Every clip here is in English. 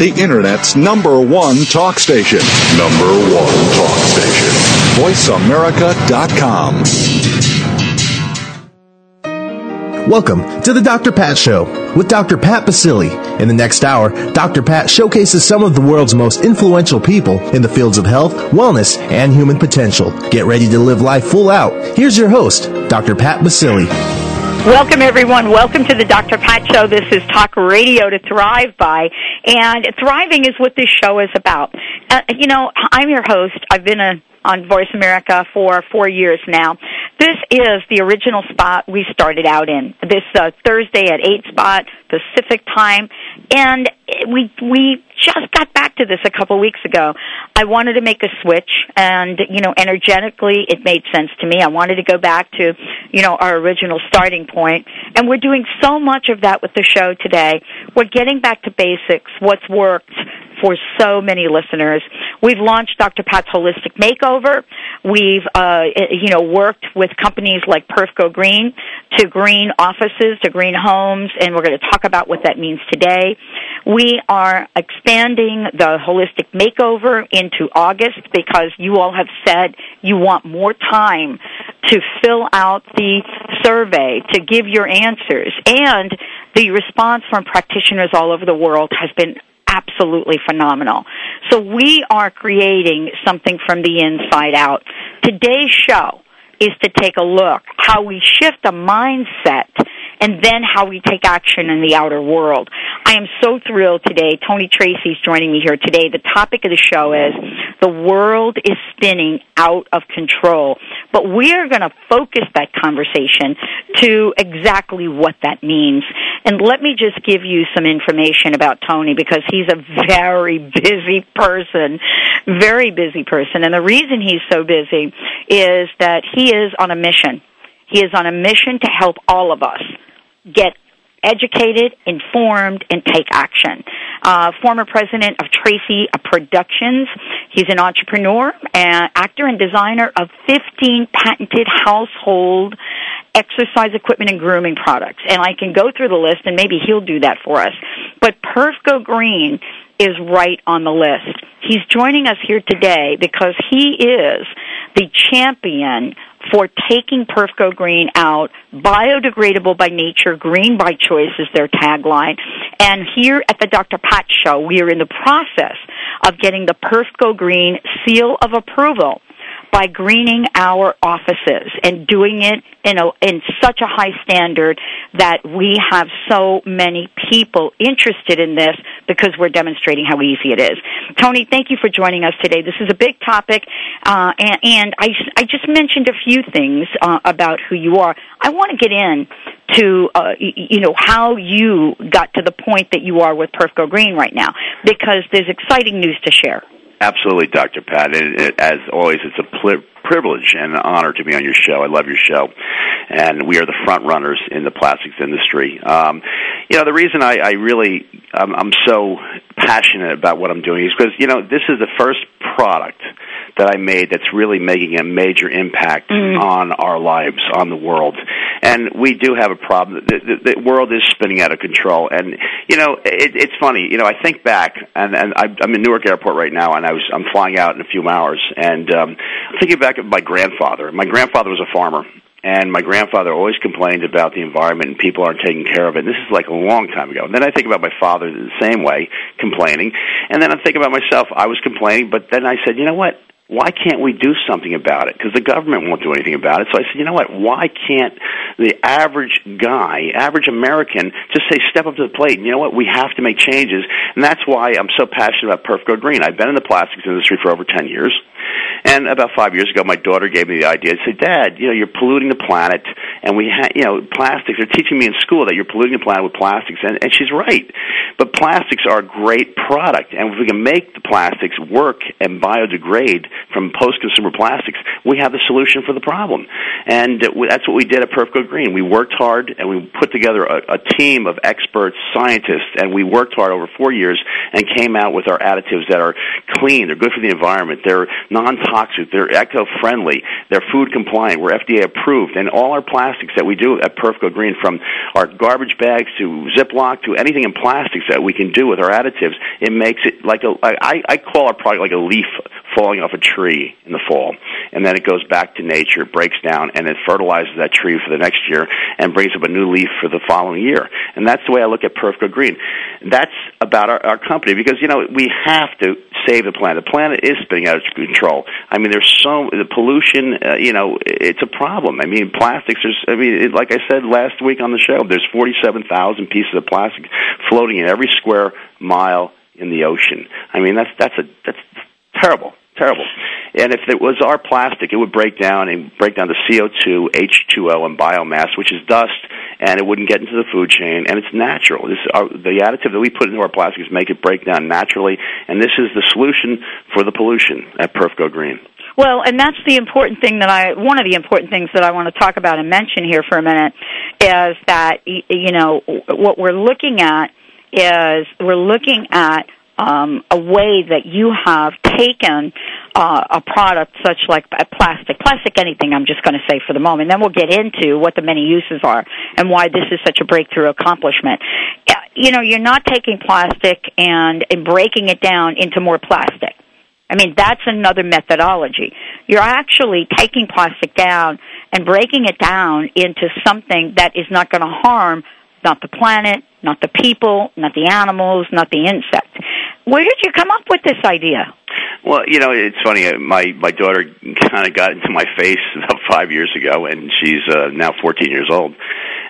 the Internet's number one talk station. Number one talk station. VoiceAmerica.com. Welcome to the Dr. Pat Show with Dr. Pat Baccili. In the next hour, Dr. Pat showcases some of the world's most influential people in the fields of health, wellness, and human potential. Get ready to live life full out. Here's your host, Dr. Pat Baccili. Welcome, everyone. Welcome to the Dr. Pat Show. This is Talk Radio to Thrive by, and thriving is what this show is about. Uh, you know, I'm your host. I've been a on Voice America for four years now. This is the original spot we started out in. This uh, Thursday at eight spot Pacific time, and we we just got back to this a couple of weeks ago. I wanted to make a switch, and you know, energetically, it made sense to me. I wanted to go back to you know our original starting point, and we're doing so much of that with the show today. We're getting back to basics, what's worked for so many listeners. We've launched Dr. Pat's Holistic Makeover. We've, uh, you know, worked with companies like Perf Go Green to green offices, to green homes, and we're going to talk about what that means today. We are expanding the Holistic Makeover into August because you all have said you want more time to fill out the survey, to give your answers, and the response from practitioners all over the world has been absolutely phenomenal. So we are creating something from the inside out. Today's show is to take a look how we shift a mindset and then how we take action in the outer world. I am so thrilled today. Tony Tracy's joining me here today. The topic of the show is the world is spinning out of control. But we're going to focus that conversation to exactly what that means. And let me just give you some information about Tony because he's a very busy person, very busy person. And the reason he's so busy is that he is on a mission. He is on a mission to help all of us get educated, informed, and take action. Uh, former president of Tracy Productions. He's an entrepreneur, and actor, and designer of 15 patented household exercise equipment and grooming products. And I can go through the list, and maybe he'll do that for us. But Perf Go Green is right on the list. He's joining us here today because he is the champion for taking Perf Go Green out. Biodegradable by nature, green by choice is their tagline. And here at the Dr. Pat Show, we are in the process of getting the Perf Go Green seal of approval by greening our offices and doing it in a, in such a high standard that we have so many people interested in this because we're demonstrating how easy it is. Tony, thank you for joining us today. This is a big topic, uh, and, and I, I just mentioned a few things uh, about who you are. I want to get in to uh, you know how you got to the point that you are with Perf Go Green right now because there's exciting news to share. Absolutely, Dr. Pat. It, it, as always, it's a pl- privilege and an honor to be on your show. I love your show, and we are the front runners in the plastics industry. Um, you know, the reason I, I really I'm, I'm so passionate about what I'm doing is because you know this is the first product that I made that's really making a major impact mm. on our lives, on the world. And we do have a problem. The, the, the world is spinning out of control. And, you know, it, it's funny. You know, I think back, and, and I'm in Newark Airport right now, and I was, I'm flying out in a few hours, and um, thinking back of my grandfather. My grandfather was a farmer. And my grandfather always complained about the environment and people aren't taking care of it. And this is like a long time ago. And then I think about my father the same way, complaining. And then I think about myself. I was complaining, but then I said, you know what? Why can't we do something about it? Because the government won't do anything about it. So I said, you know what? Why can't the average guy, average American, just say, step up to the plate? And you know what? We have to make changes. And that's why I'm so passionate about Perf Go Green. I've been in the plastics industry for over 10 years. And about five years ago, my daughter gave me the idea. She said, Dad, you know, you're polluting the planet, and we have, you know, plastics. They're teaching me in school that you're polluting the planet with plastics, and, and she's right. But plastics are a great product, and if we can make the plastics work and biodegrade from post-consumer plastics, we have the solution for the problem. And that's what we did at Perf Go Green. We worked hard, and we put together a, a team of experts, scientists, and we worked hard over four years and came out with our additives that are clean. They're good for the environment. They're non toxic. They're eco-friendly. They're food compliant. We're FDA approved, and all our plastics that we do at Perf Go Green, from our garbage bags to Ziploc to anything in plastics that we can do with our additives, it makes it like a. I, I call our product like a leaf falling off a tree in the fall, and then it goes back to nature, breaks down, and it fertilizes that tree for the next year and brings up a new leaf for the following year. And that's the way I look at Perf Go Green. That's about our, our company because you know we have to save the planet. The planet is spinning out of control. I mean, there's so the pollution. Uh, you know, it's a problem. I mean, plastics. There's. I mean, it, like I said last week on the show, there's 47,000 pieces of plastic floating in every square mile in the ocean. I mean, that's that's a that's terrible terrible. And if it was our plastic, it would break down and break down to CO2, H2O, and biomass, which is dust, and it wouldn't get into the food chain. And it's natural. This, our, the additive that we put into our plastics make it break down naturally, and this is the solution for the pollution at Perf Go Green. Well, and that's the important thing that I, one of the important things that I want to talk about and mention here for a minute is that, you know, what we're looking at is we're looking at um, a way that you have taken uh, a product such like plastic, plastic anything. I'm just going to say for the moment. Then we'll get into what the many uses are and why this is such a breakthrough accomplishment. You know, you're not taking plastic and, and breaking it down into more plastic. I mean, that's another methodology. You're actually taking plastic down and breaking it down into something that is not going to harm not the planet, not the people, not the animals, not the insects. Where did you come up with this idea? Well, you know, it's funny. Uh, my my daughter kind of got into my face about five years ago, and she's uh, now 14 years old.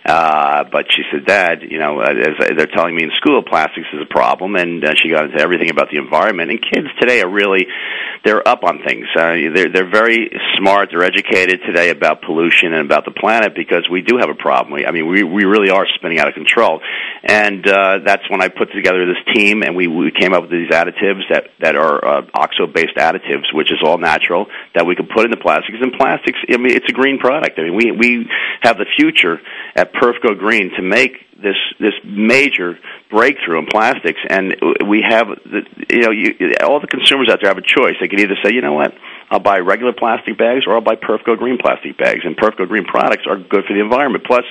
Uh, but she said, Dad, you know, uh, as they're telling me in school, plastics is a problem, and uh, she got into everything about the environment. And kids today are really, they're up on things. Uh, they're they're very smart. They're educated today about pollution and about the planet because we do have a problem. We, I mean, we we really are spinning out of control, and uh, that's when I put together this team, and we we came up with these additives that that are uh, oxo-based additives, which is all natural that we can put in the plastics. And plastics, I mean, it's a green product. I mean, we we have the future at Perf Go Green to make this this major breakthrough in plastics, and we have the, you know you, all the consumers out there have a choice. They can either say, you know what, I'll buy regular plastic bags, or I'll buy Perf Go Green plastic bags. And Perf Go Green products are good for the environment. Plus,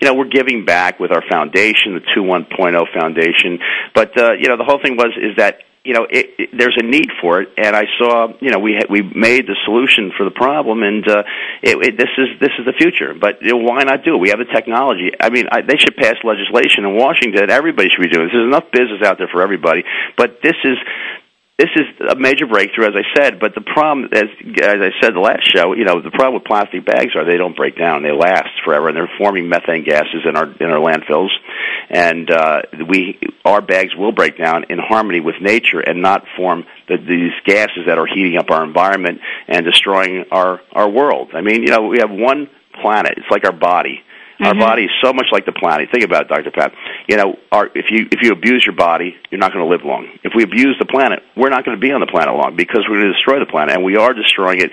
you know, we're giving back with our foundation, the Two One oh Foundation. But uh, you know, the whole thing was is that you know, it, it, there's a need for it, and I saw, you know, we ha- we made the solution for the problem, and uh, it, it, this is this is the future. But you know, why not do it? We have the technology. I mean, I, they should pass legislation in Washington. Everybody should be doing this. There's enough business out there for everybody, but this is this is a major breakthrough, as I said. But the problem, as as I said the last show, you know, the problem with plastic bags are they don't break down; they last forever, and they're forming methane gases in our in our landfills. And uh, we our bags will break down in harmony with nature and not form the, these gases that are heating up our environment and destroying our our world. I mean, you know, we have one planet; it's like our body Mm-hmm. Our body is so much like the planet. Think about it, Dr. Pat. You know, our, if you if you abuse your body, you're not going to live long. If we abuse the planet, we're not going to be on the planet long because we're going to destroy the planet, and we are destroying it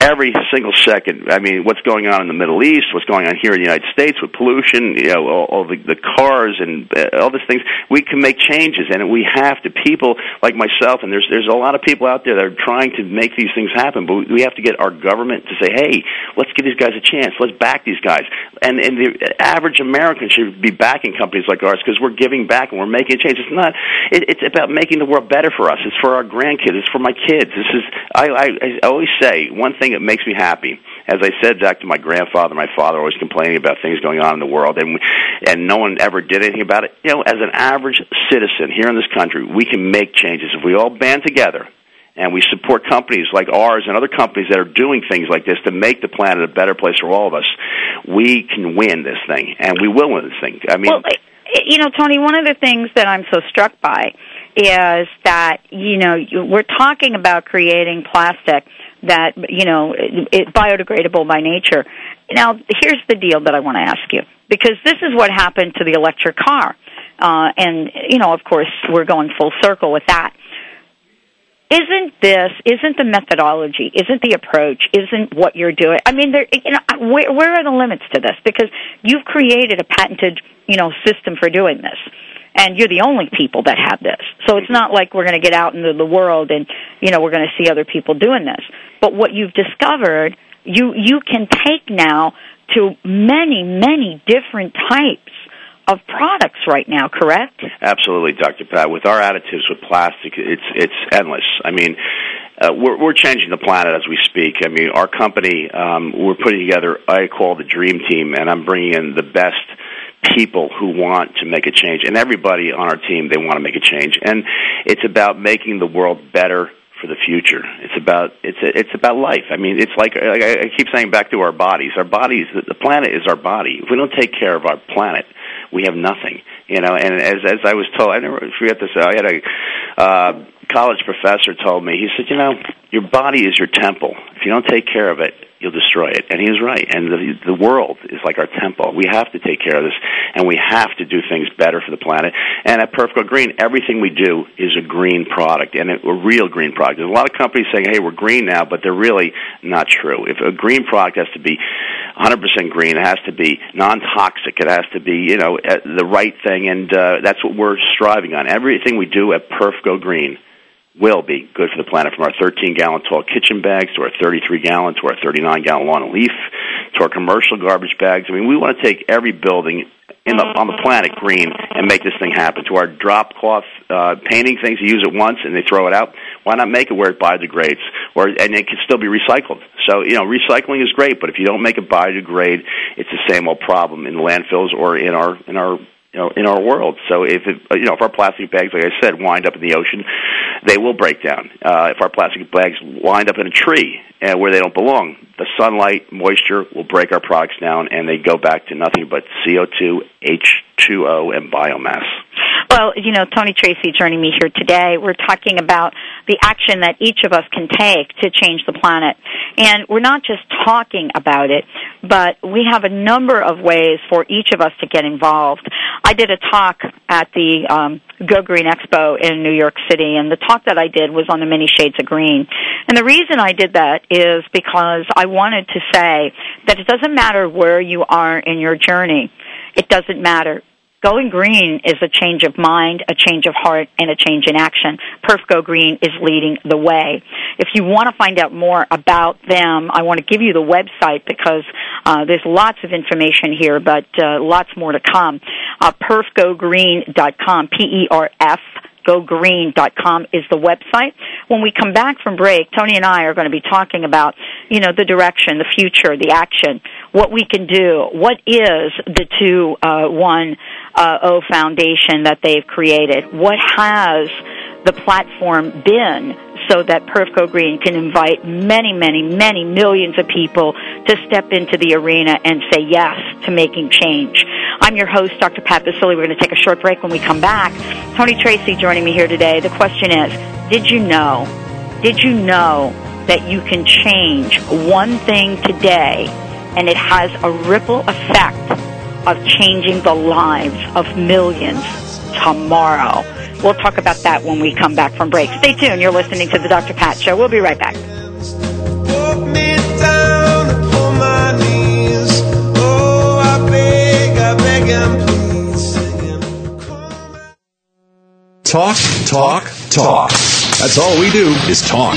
every single second. I mean, what's going on in the Middle East, what's going on here in the United States with pollution, you know, all, all the, the cars and uh, all these things. We can make changes, and we have to. People like myself, and there's there's a lot of people out there that are trying to make these things happen, but we have to get our government to say, hey, let's give these guys a chance. Let's back these guys. And and the average American should be backing companies like ours because we're giving back and we're making a change. It's not. It, it's about making the world better for us. It's for our grandkids. It's for my kids. This is. I I, I always say one thing that makes me happy. As I said back to my grandfather, my father always complaining about things going on in the world, and and no one ever did anything about it. You know, as an average citizen here in this country, we can make changes if we all band together and we support companies like ours and other companies that are doing things like this to make the planet a better place for all of us, we can win this thing, and we will win this thing. I mean, well, you know, Tony, one of the things that I'm so struck by is that you know we're talking about creating plastic that you know it, biodegradable by nature. Now, here's the deal that I want to ask you because this is what happened to the electric car, uh, and you know, of course, we're going full circle with that. Isn't this? Isn't the methodology? Isn't the approach? Isn't what you're doing? I mean, there. You know, where, where are the limits to this? Because you've created a patented, you know, system for doing this and you're the only people that have this. So it's not like we're going to get out into the world and you know we're going to see other people doing this. But what you've discovered, you you can take now to many many different types of products right now, correct? Absolutely, Dr. Pat. With our additives with plastic, it's it's endless. I mean, uh, we're we're changing the planet as we speak. I mean, our company um, we're putting together I call the dream team, and I'm bringing in the best people who want to make a change, and everybody on our team they want to make a change, and it's about making the world better for the future. It's about it's it's about life. I mean, it's like, like I keep saying back to our bodies. Our bodies, the planet is our body. If we don't take care of our planet, we have nothing. You know, and as as I was told, I never forget this. I had a uh, college professor told me. He said, you know, your body is your temple. If you don't take care of it, you'll destroy it. And he was right. And the, the world is like our temple. We have to take care of this, and we have to do things better for the planet. And at Perf Go Green, everything we do is a green product, and a real green product. There's a lot of companies saying, hey, we're green now, but they're really not true. If a green product has to be 100% green, it has to be non-toxic, it has to be, you know, the right thing, and uh, that's what we're striving on. Everything we do at Perf Go Green will be good for the planet from our 13 gallon tall kitchen bags to our 33 gallon to our 39 gallon lawn and leaf to our commercial garbage bags. I mean, we want to take every building in the, on the planet green and make this thing happen. To our drop cloth uh, painting things, you use it once and they throw it out. Why not make it where it biodegrades, or and it can still be recycled? So you know, recycling is great, but if you don't make it biodegrade, it's the same old problem in landfills or in our in our you know, in our world. So if it, you know if our plastic bags, like I said, wind up in the ocean, they will break down. Uh, if our plastic bags wind up in a tree and where they don't belong, the sunlight, moisture will break our products down, and they go back to nothing but CO2, H2O, and biomass. Well, you know, Tony Tracy joining me here today. We're talking about the action that each of us can take to change the planet. And we're not just talking about it, but we have a number of ways for each of us to get involved. I did a talk at the um, Go Green Expo in New York City, and the talk that I did was on the many shades of green. And the reason I did that is because I wanted to say that it doesn't matter where you are in your journey. It doesn't matter Going green is a change of mind, a change of heart, and a change in action. Perf Go Green is leading the way. If you want to find out more about them, I want to give you the website because uh, there's lots of information here, but uh, lots more to come. Uh, perfgogreen.com, P-E-R-F gogreen.com is the website. When we come back from break, Tony and I are going to be talking about, you know, the direction, the future, the action, what we can do, what is the two uh, one uh, foundation that they've created, what has the platform been so that Perf Go Green can invite many, many, many millions of people to step into the arena and say yes to making change. I'm your host, Dr. Pat Baccili. We're going to take a short break when we come back. Tony Tracy joining me here today. The question is, did you know, did you know that you can change one thing today and it has a ripple effect of changing the lives of millions tomorrow? We'll talk about that when we come back from break. Stay tuned. You're listening to the Dr. Pat Show. We'll be right back. Talk, talk, talk. That's all we do is talk.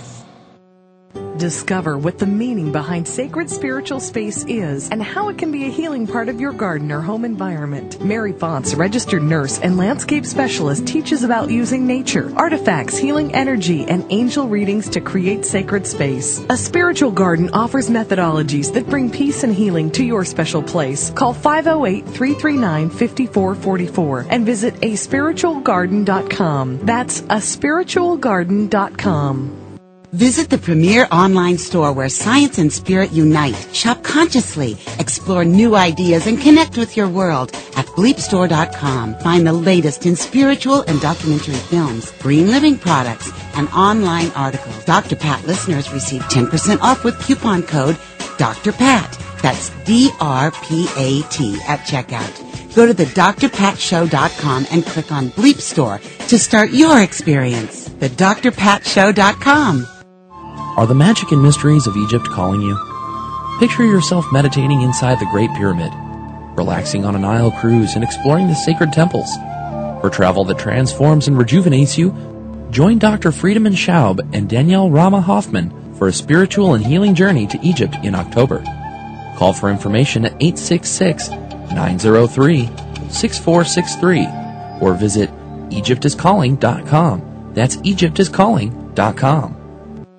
Discover what the meaning behind sacred spiritual space is and how it can be a healing part of your garden or home environment. Mary Fonts, registered nurse and landscape specialist, teaches about using nature, artifacts, healing energy, and angel readings to create sacred space. A spiritual garden offers methodologies that bring peace and healing to your special place. Call 508 339 5444 and visit aspiritualgarden.com. That's aspiritualgarden.com. Visit the premier online store where science and spirit unite. Shop consciously, explore new ideas, and connect with your world at bleepstore.com. Find the latest in spiritual and documentary films, green living products, and online articles. Dr. Pat listeners receive 10% off with coupon code Dr. Pat. That's D-R-P-A-T at checkout. Go to thedrpatshow.com and click on Bleep Store to start your experience. Thedrpatshow.com. Are the magic and mysteries of Egypt calling you? Picture yourself meditating inside the Great Pyramid, relaxing on a Nile cruise and exploring the sacred temples. For travel that transforms and rejuvenates you, join Dr. Friedemann Schaub and Danielle Rama Hoffman for a spiritual and healing journey to Egypt in October. Call for information at 866 903 6463 or visit EgyptIsCalling.com. That's EgyptIsCalling.com.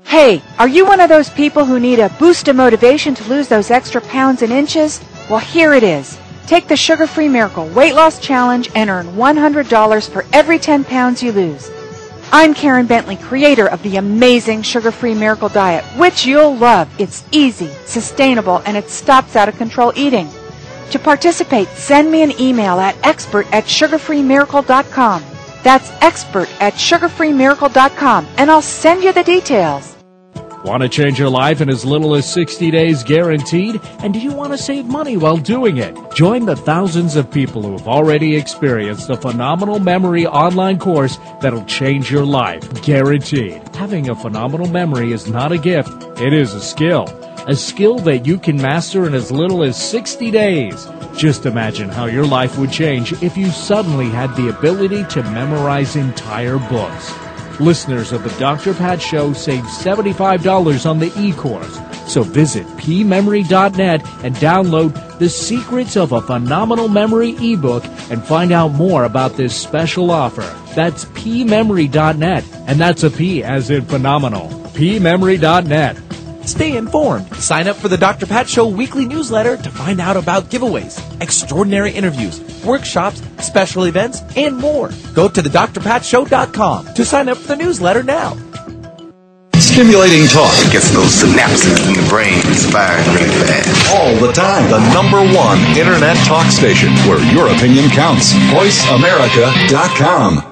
Hey, are you one of those people who need a boost of motivation to lose those extra pounds and inches? Well, here it is. Take the Sugar Free Miracle Weight Loss Challenge and earn $100 for every 10 pounds you lose. I'm Karen Bentley, creator of the amazing Sugar Free Miracle Diet, which you'll love. It's easy, sustainable, and it stops out of control eating. To participate, send me an email at expert at sugarfreemiracle.com. That's expert at sugarfreemiracle.com, and I'll send you the details. Want to change your life in as little as 60 days guaranteed? And do you want to save money while doing it? Join the thousands of people who have already experienced a phenomenal memory online course that'll change your life, guaranteed. Having a phenomenal memory is not a gift, it is a skill. A skill that you can master in as little as 60 days. Just imagine how your life would change if you suddenly had the ability to memorize entire books. Listeners of the Dr. Pat Show save $75 on the e-course. So visit pmemory.net and download The Secrets of a Phenomenal Memory ebook and find out more about this special offer. That's pmemory.net, and that's a P as in phenomenal. pmemory.net. Stay informed. Sign up for the Dr. Pat Show weekly newsletter to find out about giveaways, extraordinary interviews, workshops, special events, and more. Go to thedrpatshow.com to sign up for the newsletter now. Stimulating talk. It gets those synapses in the brain firing really fast. All the time. The number one internet talk station where your opinion counts. VoiceAmerica.com.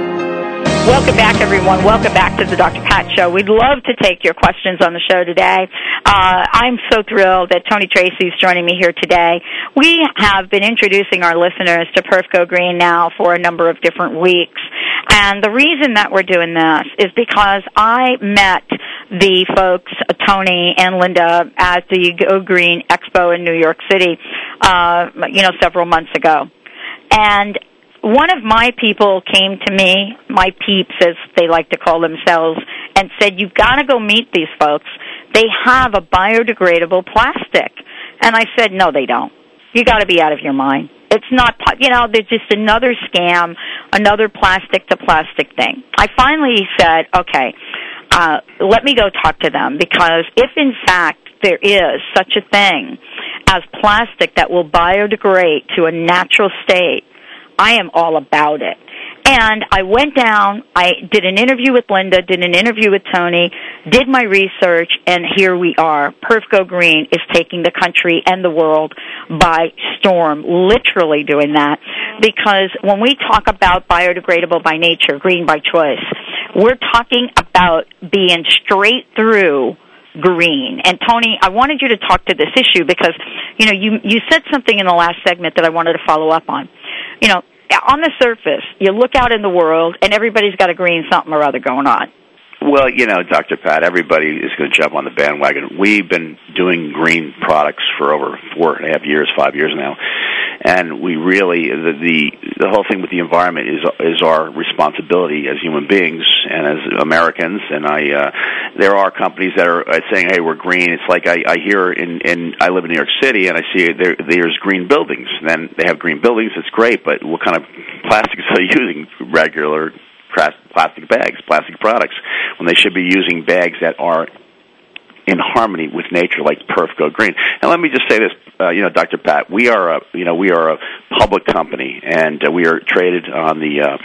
Welcome back, everyone. Welcome back to the Dr. Pat Show. We'd love to take your questions on the show today. Uh, I'm so thrilled that Tony Tracy is joining me here today. We have been introducing our listeners to Perf Go Green now for a number of different weeks. And the reason that we're doing this is because I met the folks, Tony and Linda, at the Go Green Expo in New York City, uh, you know, several months ago. And one of my people came to me, my peeps as they like to call themselves, and said, you've got to go meet these folks. They have a biodegradable plastic. And I said, no, they don't. You got to be out of your mind. It's not, you know, they're just another scam, another plastic to plastic thing. I finally said, okay, uh, let me go talk to them because if in fact there is such a thing as plastic that will biodegrade to a natural state, I am all about it. And I went down, I did an interview with Linda, did an interview with Tony, did my research, and here we are. Perf Go Green is taking the country and the world by storm, literally doing that. Because when we talk about biodegradable by nature, green by choice, we're talking about being straight through green. And Tony, I wanted you to talk to this issue because, you know, you, you said something in the last segment that I wanted to follow up on. You know, on the surface, you look out in the world and everybody's got a green something or other going on. Well, you know, Dr. Pat, everybody is going to jump on the bandwagon. We've been doing green products for over four and a half years, five years now, and we really the the, the whole thing with the environment is is our responsibility as human beings and as Americans. And I, uh, there are companies that are saying, "Hey, we're green." It's like I, I hear in in I live in New York City, and I see there there's green buildings. Then they have green buildings. It's great, but what kind of plastics are they using? Regular plastic bags, plastic products, when they should be using bags that are in harmony with nature, like Perf Go Green. And let me just say this, uh, you know, Dr. Pat, we are a, you know, we are a public company, and uh, we are traded on the uh,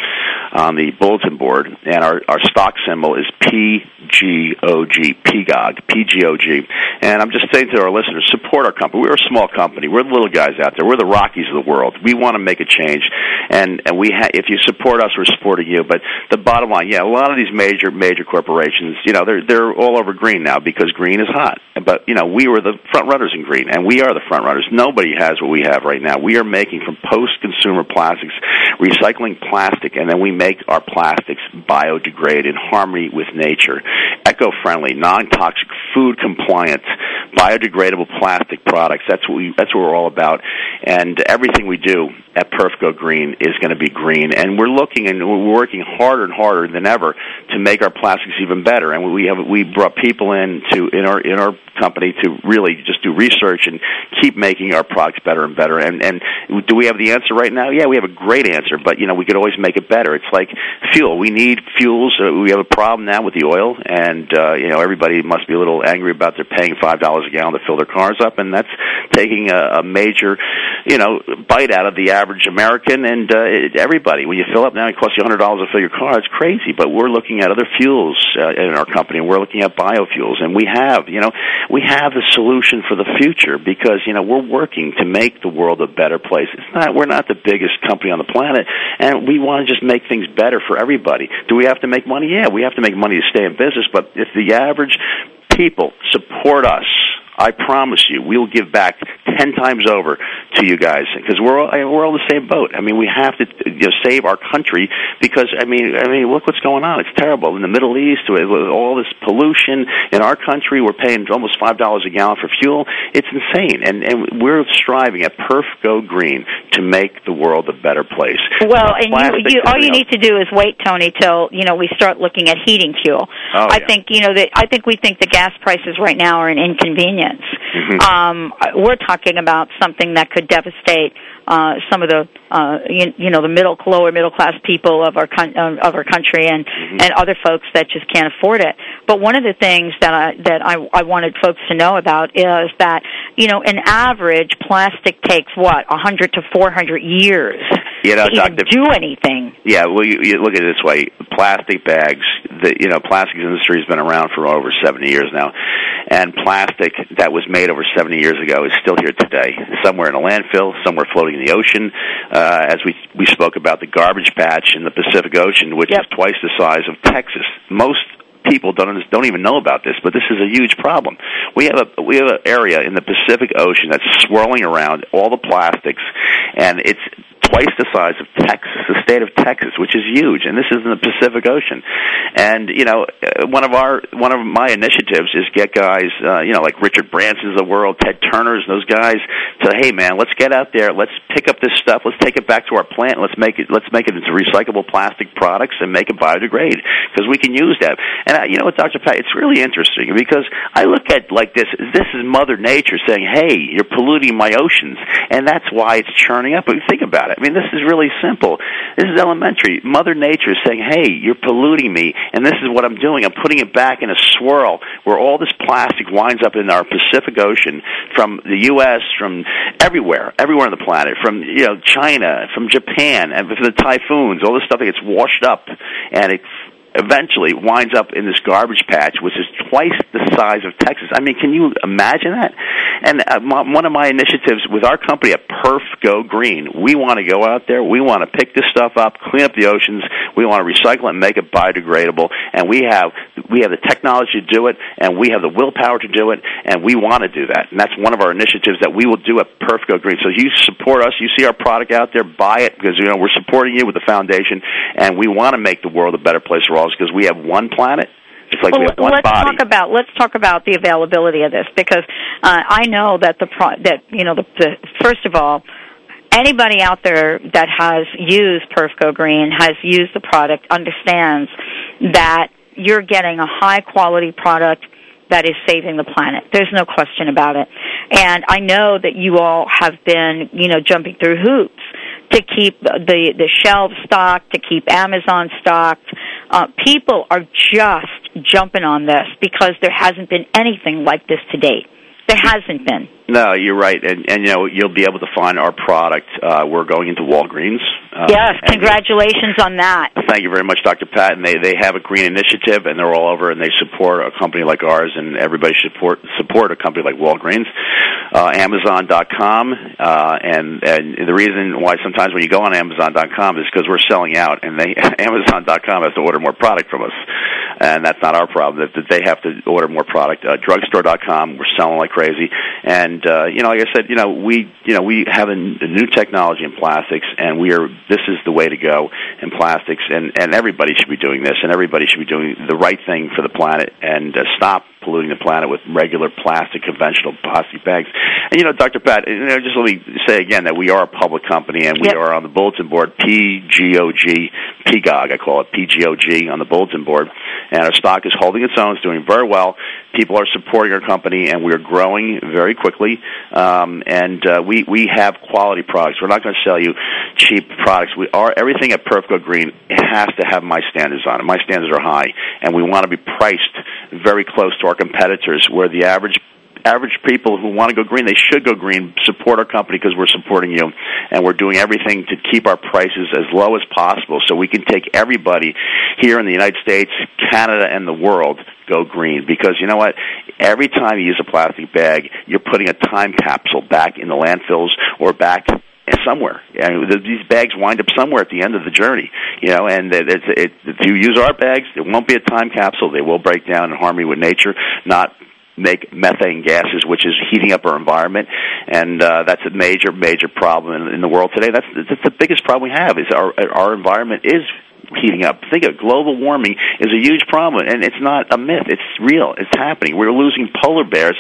on the bulletin board, and our, our stock symbol is PGOG, PGOG, PGOG. And I'm just saying to our listeners, support our company. We're a small company. We're the little guys out there. We're the Rockies of the world. We want to make a change, and and we ha- if you support us, we're supporting you. But the bottom line, yeah, a lot of these major major corporations, you know, they're they're all over green now because green is hot. But you know, we were the front runners in green, and we are the front runners. Nobody has what we have right now. We are making from post-consumer plastics, recycling plastic, and then we make our plastics biodegrade in harmony with nature, eco-friendly, non-toxic, food compliant, biodegradable plastic products. That's what we. That's what we're all about. And everything we do at Perf Go Green is going to be green. And we're looking and we're working harder and harder than ever to make our plastics even better. And we have we brought people in to in our in our company to really just do research and keep making our products better and better. And and do we have the answer right now? Yeah, we have a great answer, but you know we could always make it better. It's like fuel. We need fuels. Uh, we have a problem now with the oil, and uh, you know everybody must be a little angry about they're paying five dollars a gallon to fill their cars up, and that's taking a, a major you know bite out of the average American and uh, everybody. When you fill up now, it costs you hundred dollars to fill your car. It's crazy, but we're looking at other fuels uh, in our company. We're looking at biofuels, and we have you know we have the solution for the future because you know we're working to make the world a better place. It's not we're not the biggest company on the planet, and we want to just make things better for everybody. Do we have to make money? Yeah, we have to make money to stay in business. But if the average people support us I promise you, we'll give back ten times over to you guys because we're all, we're all in the same boat. I mean, we have to you know, save our country because I mean, I mean, look what's going on. It's terrible in the Middle East with all this pollution. In our country, we're paying almost five dollars a gallon for fuel. It's insane, and and we're striving at Perf Go Green to make the world a better place. Well, and you, you all you need to do is wait, Tony, till you know we start looking at heating fuel. Oh, I yeah. think you know that I think we think the gas prices right now are an inconvenience. Mm-hmm. Um, we're talking about something that could devastate uh, some of the uh, you, you know the middle lower middle class people of our con- uh, of our country and Mm-hmm. and other folks that just can't afford it. But one of the things that I that I, I wanted folks to know about is that you know an average plastic takes what a hundred to four hundred years You know, to even do anything. Yeah, well, you, you look at it this way: plastic bags. The you know, plastics industry has been around for over seventy years now, and plastic that was made over seventy years ago is still here today, somewhere in a landfill, somewhere floating in the ocean. Uh, as we we spoke about the garbage patch in the Pacific Ocean, which is twice the size of Texas. Most people don't don't even know about this, but this is a huge problem. We have a we have an area in the Pacific Ocean that's swirling around all the plastics, and it's twice the size of Texas, the state of Texas, which is huge, and this is in the Pacific Ocean. And you know, uh, one of our one of my initiatives is get guys, uh, you know, like Richard Branson's of the world, Ted Turner's, and those guys, to hey man, let's get out there, let's pick up this stuff, let's take it back to our plant, let's make it let's make it into recyclable plastic products and make it biodegrade because we can use that. And uh, you know what, Dr. Pat, it's really interesting because I look at like this. This is Mother Nature saying, "Hey, you're polluting my oceans," and that's why it's churning up. But think about it. I mean, this is really simple. This is elementary. Mother Nature is saying, "Hey, you're polluting me, and this is what I'm doing. I'm putting it back in a swirl where all this plastic winds up in our Pacific Ocean from the U.S., from everywhere, everywhere on the planet, from you know China, from Japan, and from the typhoons. All this stuff that gets washed up, and it eventually winds up in this garbage patch, which is twice the size of Texas. I mean, can you imagine that? And uh, one of my initiatives with our company at Perf Go Green, we want to go out there, we want to pick this stuff up, clean up the oceans, we want to recycle it and make it biodegradable, and we have we have the technology to do it, and we have the willpower to do it, and we want to do that. And that's one of our initiatives that we will do at Perf Go Green. So you support us, you see our product out there, buy it because you know we're supporting you with the foundation, and we want to make the world a better place for all because we have one planet. It's like well, we have one let's body. talk about let's talk about the availability of this because uh, I know that the pro- that you know the, the first of all anybody out there that has used Perf Go Green has used the product understands that you're getting a high quality product that is saving the planet. There's no question about it. And I know that you all have been, you know, jumping through hoops to keep the the shelves stocked, to keep Amazon stocked. Uh, people are just jumping on this because there hasn't been anything like this to date. There hasn't been. No, you're right, and and you know you'll be able to find our product. Uh, we're going into Walgreens. Uh, yes, congratulations on that. Thank you very much, Dr. Pat. And they they have a green initiative, and they're all over, and they support a company like ours, and everybody should support support a company like Walgreens, uh, Amazon.com, uh, and and the reason why sometimes when you go on Amazon.com is because we're selling out, and they Amazon.com has to order more product from us, and that's not our problem. That they have to order more product. Uh, drugstore.com, we're selling like crazy, and uh, you know, like I said, you know, we you know we have a, a new technology in plastics, and we are this is the way to go in plastics, and and everybody should be doing this, and everybody should be doing the right thing for the planet, and uh, stop polluting the planet with regular plastic, conventional plastic bags. And you know, Dr. Pat, you know, just let me say again that we are a public company, and we Yep. are on the bulletin board, PGOG, PGOG, I call it PGOG on the bulletin board, and our stock is holding its own, it's doing very well. People are supporting our company, and we are growing very quickly. Um, and uh, we we have quality products. We're not going to sell you cheap products. We are everything at Perf Go Green has to have my standards on it. My standards are high, and we want to be priced very close to our competitors, where the average average people who want to go green, they should go green. Support our company because we're supporting you, and we're doing everything to keep our prices as low as possible, so we can take everybody here in the United States, Canada, and the world go green. Because you know what? Every time you use a plastic bag, you're putting a time capsule back in the landfills or back somewhere. And these bags wind up somewhere at the end of the journey, you know. And it, it, it, if you use our bags, it won't be a time capsule. They will break down in harmony with nature, not make methane gases, which is heating up our environment, and uh, that's a major, major problem in, in the world today. That's that's the biggest problem we have is our our environment is heating up. Think of global warming is a huge problem, and it's not a myth. It's real. It's happening. We're losing polar bears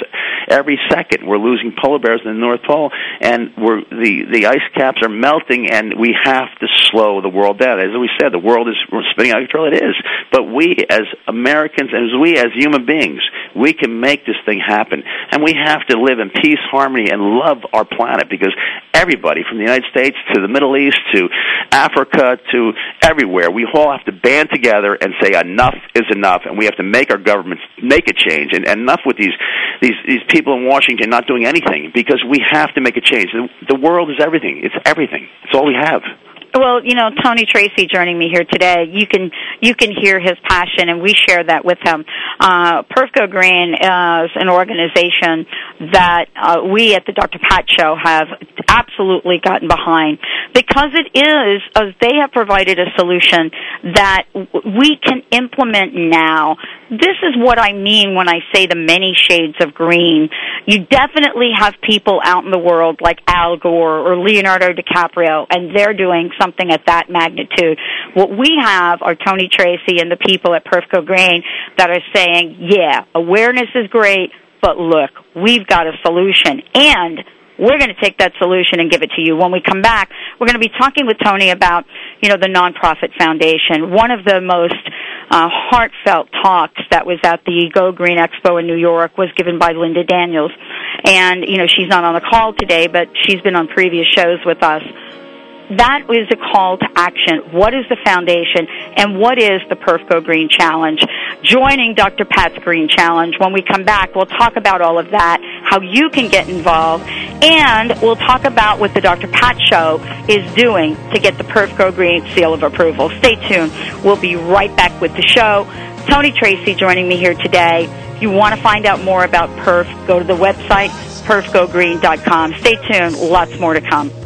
every second. We're losing polar bears in the North Pole, and we're the the ice caps are melting, and we have to slow the world down. As we said, the world is spinning out of control. It is, but we as Americans, and as we as human beings, we can make this thing happen, and we have to live in peace, harmony, and love our planet because everybody from the United States to the Middle East to Africa to everywhere, we all have to band together and say enough is enough, and we have to make our governments make a change, and, and enough with these these these people in Washington not doing anything because we have to make a change. The, the world is everything. It's everything. It's all we have. Well, you know, Tony Tracy joining me here today. You can you can hear his passion, and we share that with him. Uh, Perf Go Green is an organization that uh, we at the Dr. Pat Show have absolutely gotten behind because it is uh, they have provided a solution that we can implement now. This is what I mean when I say the many shades of green. You definitely have people out in the world like Al Gore or Leonardo DiCaprio, and they're doing something at that magnitude. What we have are Tony Tracy and the people at Perf Go Green that are saying, yeah, awareness is great, but look, we've got a solution. And we're going to take that solution and give it to you. When we come back, we're going to be talking with Tony about, you know, the nonprofit foundation. One of the most uh, heartfelt talks that was at the Go Green Expo in New York was given by Linda Daniels. And, you know, she's not on the call today, but she's been on previous shows with us that is a call to action. What is the foundation and what is the Perf Go Green Challenge? Joining Dr. Pat's Green Challenge. When we come back, we'll talk about all of that, how you can get involved, and we'll talk about what the Dr. Pat Show is doing to get the Perf Go Green seal of approval. Stay tuned. We'll be right back with the show. Tony Tracy joining me here today. If you want to find out more about Perf, go to the website, perfgogreen.com. Stay tuned. Lots more to come.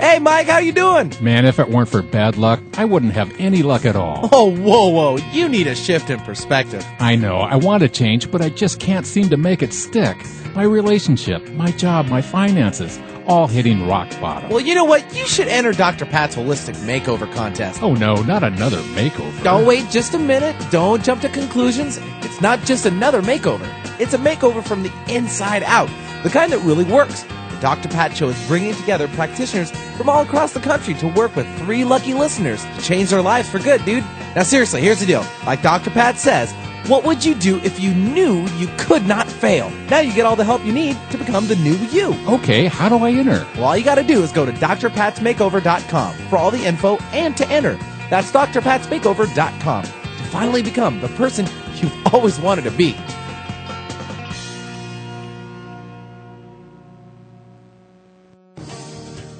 Hey, Mike, how you doing? Man, if it weren't for bad luck, I wouldn't have any luck at all. Oh, whoa, whoa. You need a shift in perspective. I know, I want to change, but I just can't seem to make it stick. My relationship, my job, my finances, all hitting rock bottom. Well, you know what? You should enter Dr. Pat's Holistic Makeover Contest. Oh no, not another makeover. Don't wait just a minute. Don't jump to conclusions. It's not just another makeover. It's a makeover from the inside out. The kind that really works. Dr. Pat Show is bringing together practitioners from all across the country to work with three lucky listeners to change their lives for good, dude. Now, seriously, here's the deal. Like Dr. Pat says, what would you do if you knew you could not fail? Now you get all the help you need to become the new you. Okay, how do I enter? Well, all you got to do is go to drpatsmakeover.com for all the info and to enter. That's drpatsmakeover.com to finally become the person you've always wanted to be.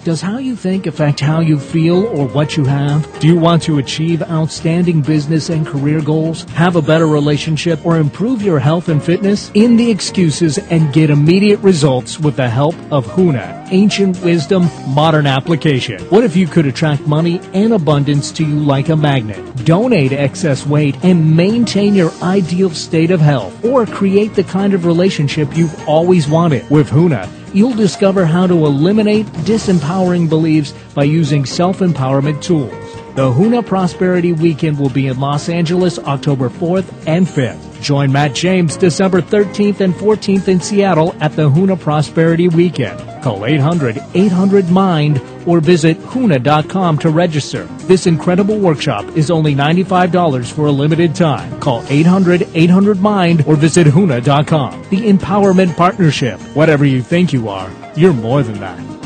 Does how you think affect how you feel or what you have? Do you want to achieve outstanding business and career goals, have a better relationship, or improve your health and fitness? In the excuses and get immediate results with the help of Huna, ancient wisdom, modern application. What if you could attract money and abundance to you like a magnet? Donate excess weight and maintain your ideal state of health, or create the kind of relationship you've always wanted with Huna you'll discover how to eliminate disempowering beliefs by using self-empowerment tools. The Huna Prosperity Weekend will be in Los Angeles October 4th and 5th. Join Matt James December 13th and 14th in Seattle at the Huna Prosperity Weekend. Call 800-800-MIND or visit Huna.com to register. This incredible workshop is only $95 for a limited time. Call 800-800-MIND or visit Huna.com. The Empowerment Partnership. Whatever you think you are, you're more than that.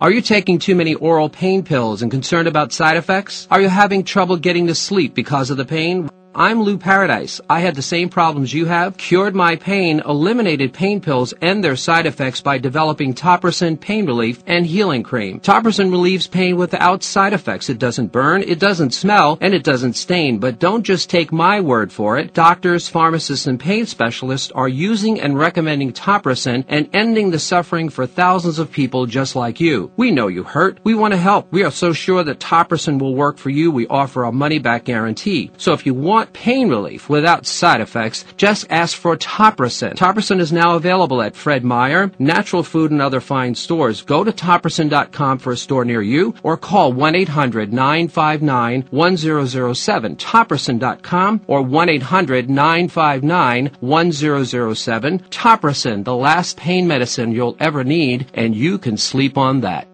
Are you taking too many oral pain pills and concerned about side effects? Are you having trouble getting to sleep because of the pain? I'm Lou Paradise. I had the same problems you have, cured my pain, eliminated pain pills and their side effects by developing Topricin Pain Relief and Healing Cream. Topricin relieves pain without side effects. It doesn't burn, it doesn't smell, and it doesn't stain. But don't just take my word for it. Doctors, pharmacists, and pain specialists are using and recommending Topricin and ending the suffering for thousands of people just like you. We know you hurt. We want to help. We are so sure that Topricin will work for you. We offer a money back guarantee. So if you want pain relief without side effects, just ask for Topricin. Topricin is now available at Fred Meyer, Natural Food, and other fine stores. Go to Topricin.com for a store near you or call 1-800-959-1007. Topricin.com or 1-800-959-1007. Topricin, the last pain medicine you'll ever need, and you can sleep on that.